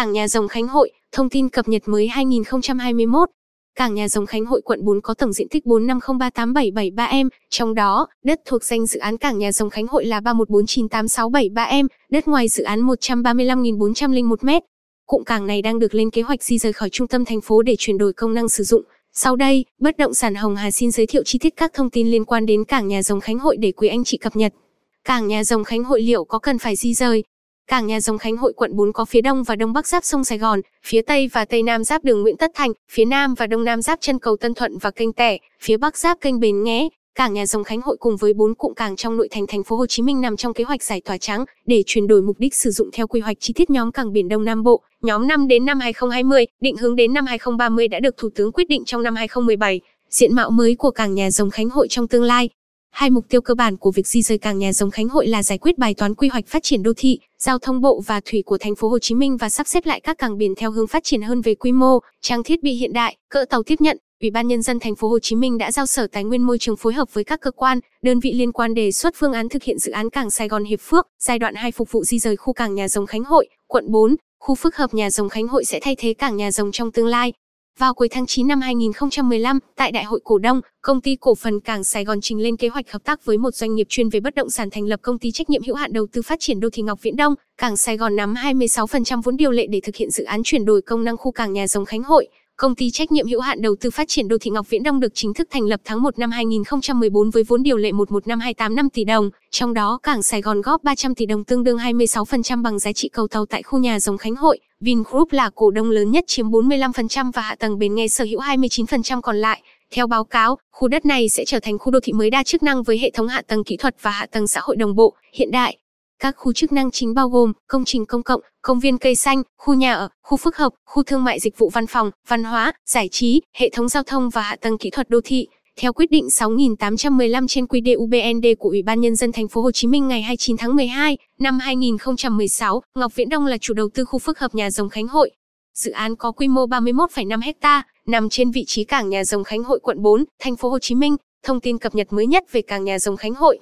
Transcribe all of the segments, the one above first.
Cảng Nhà Rồng Khánh Hội, thông tin cập nhật mới 2021. Cảng Nhà Rồng Khánh Hội quận 4 có tổng diện tích 450387773 m, trong đó, đất thuộc danh dự án Cảng Nhà Rồng Khánh Hội là 314986773 m, đất ngoài dự án 135.401 m. Cụm cảng này đang được lên kế hoạch di rời khỏi trung tâm thành phố để chuyển đổi công năng sử dụng. Sau đây, bất động sản Hồng Hà xin giới thiệu chi tiết các thông tin liên quan đến Cảng Nhà Rồng Khánh Hội để quý anh chị cập nhật. Cảng Nhà Rồng Khánh Hội liệu có cần phải di rời? Cảng Nhà Rồng Khánh Hội quận 4 có phía đông và đông bắc giáp sông Sài Gòn, phía tây và tây nam giáp đường Nguyễn Tất Thành, phía nam và đông nam giáp chân cầu Tân Thuận và kênh Tẻ, phía bắc giáp kênh Bến Nghé. Cảng Nhà Rồng Khánh Hội cùng với 4 cụm cảng trong nội thành thành phố Hồ Chí Minh nằm trong kế hoạch giải tỏa trắng để chuyển đổi mục đích sử dụng theo quy hoạch chi tiết nhóm cảng biển Đông Nam Bộ, nhóm 5 đến năm 2020, định hướng đến năm 2030 đã được Thủ tướng quyết định trong năm 2017. Diện mạo mới của cảng Nhà Rồng Khánh Hội trong tương lai, Hai mục tiêu cơ bản của việc di rời cảng nhà giống Khánh Hội là giải quyết bài toán quy hoạch phát triển đô thị, giao thông bộ và thủy của thành phố Hồ Chí Minh và sắp xếp lại các cảng biển theo hướng phát triển hơn về quy mô, trang thiết bị hiện đại, cỡ tàu tiếp nhận. Ủy ban nhân dân thành phố Hồ Chí Minh đã giao Sở Tài nguyên Môi trường phối hợp với các cơ quan, đơn vị liên quan đề xuất phương án thực hiện dự án cảng Sài Gòn Hiệp Phước, giai đoạn 2 phục vụ di rời khu cảng nhà giống Khánh Hội, quận 4. Khu phức hợp nhà giống Khánh Hội sẽ thay thế cảng nhà giống trong tương lai. Vào cuối tháng 9 năm 2015, tại Đại hội cổ đông, công ty cổ phần Cảng Sài Gòn trình lên kế hoạch hợp tác với một doanh nghiệp chuyên về bất động sản thành lập công ty trách nhiệm hữu hạn đầu tư phát triển đô thị Ngọc Viễn Đông. Cảng Sài Gòn nắm 26% vốn điều lệ để thực hiện dự án chuyển đổi công năng khu cảng nhà rồng Khánh Hội. Công ty trách nhiệm hữu hạn đầu tư phát triển đô thị Ngọc Viễn Đông được chính thức thành lập tháng 1 năm 2014 với vốn điều lệ 115285 tỷ đồng, trong đó Cảng Sài Gòn góp 300 tỷ đồng tương đương 26% bằng giá trị cầu tàu tại khu nhà rồng Khánh Hội. Vingroup là cổ đông lớn nhất chiếm 45% và hạ tầng bến nghe sở hữu 29% còn lại. Theo báo cáo, khu đất này sẽ trở thành khu đô thị mới đa chức năng với hệ thống hạ tầng kỹ thuật và hạ tầng xã hội đồng bộ, hiện đại. Các khu chức năng chính bao gồm công trình công cộng, công viên cây xanh, khu nhà ở, khu phức hợp, khu thương mại dịch vụ văn phòng, văn hóa, giải trí, hệ thống giao thông và hạ tầng kỹ thuật đô thị. Theo quyết định 6815 trên quy đề UBND của Ủy ban nhân dân thành phố Hồ Chí Minh ngày 29 tháng 12 năm 2016, Ngọc Viễn Đông là chủ đầu tư khu phức hợp nhà rồng Khánh Hội. Dự án có quy mô 31,5 ha, nằm trên vị trí cảng nhà rồng Khánh Hội quận 4, thành phố Hồ Chí Minh. Thông tin cập nhật mới nhất về cảng nhà rồng Khánh Hội.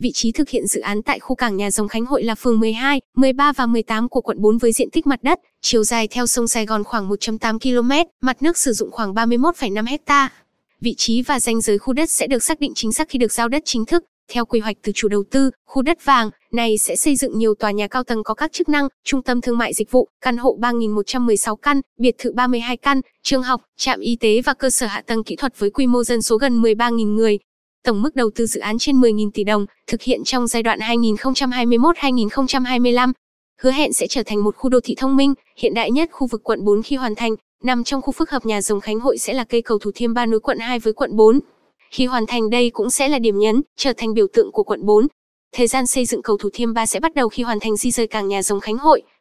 Vị trí thực hiện dự án tại khu cảng nhà rồng Khánh Hội là phường 12, 13 và 18 của quận 4 với diện tích mặt đất, chiều dài theo sông Sài Gòn khoảng 1.8 km, mặt nước sử dụng khoảng 31,5 ha. Vị trí và danh giới khu đất sẽ được xác định chính xác khi được giao đất chính thức. Theo quy hoạch từ chủ đầu tư, khu đất vàng này sẽ xây dựng nhiều tòa nhà cao tầng có các chức năng, trung tâm thương mại dịch vụ, căn hộ 3.116 căn, biệt thự 32 căn, trường học, trạm y tế và cơ sở hạ tầng kỹ thuật với quy mô dân số gần 13.000 người. Tổng mức đầu tư dự án trên 10.000 tỷ đồng, thực hiện trong giai đoạn 2021-2025. Hứa hẹn sẽ trở thành một khu đô thị thông minh, hiện đại nhất khu vực quận 4 khi hoàn thành, nằm trong khu phức hợp nhà rồng Khánh Hội sẽ là cây cầu Thủ Thiêm Ba nối quận 2 với quận 4. Khi hoàn thành đây cũng sẽ là điểm nhấn, trở thành biểu tượng của quận 4. Thời gian xây dựng cầu Thủ Thiêm ba sẽ bắt đầu khi hoàn thành di rời cảng nhà rồng Khánh Hội.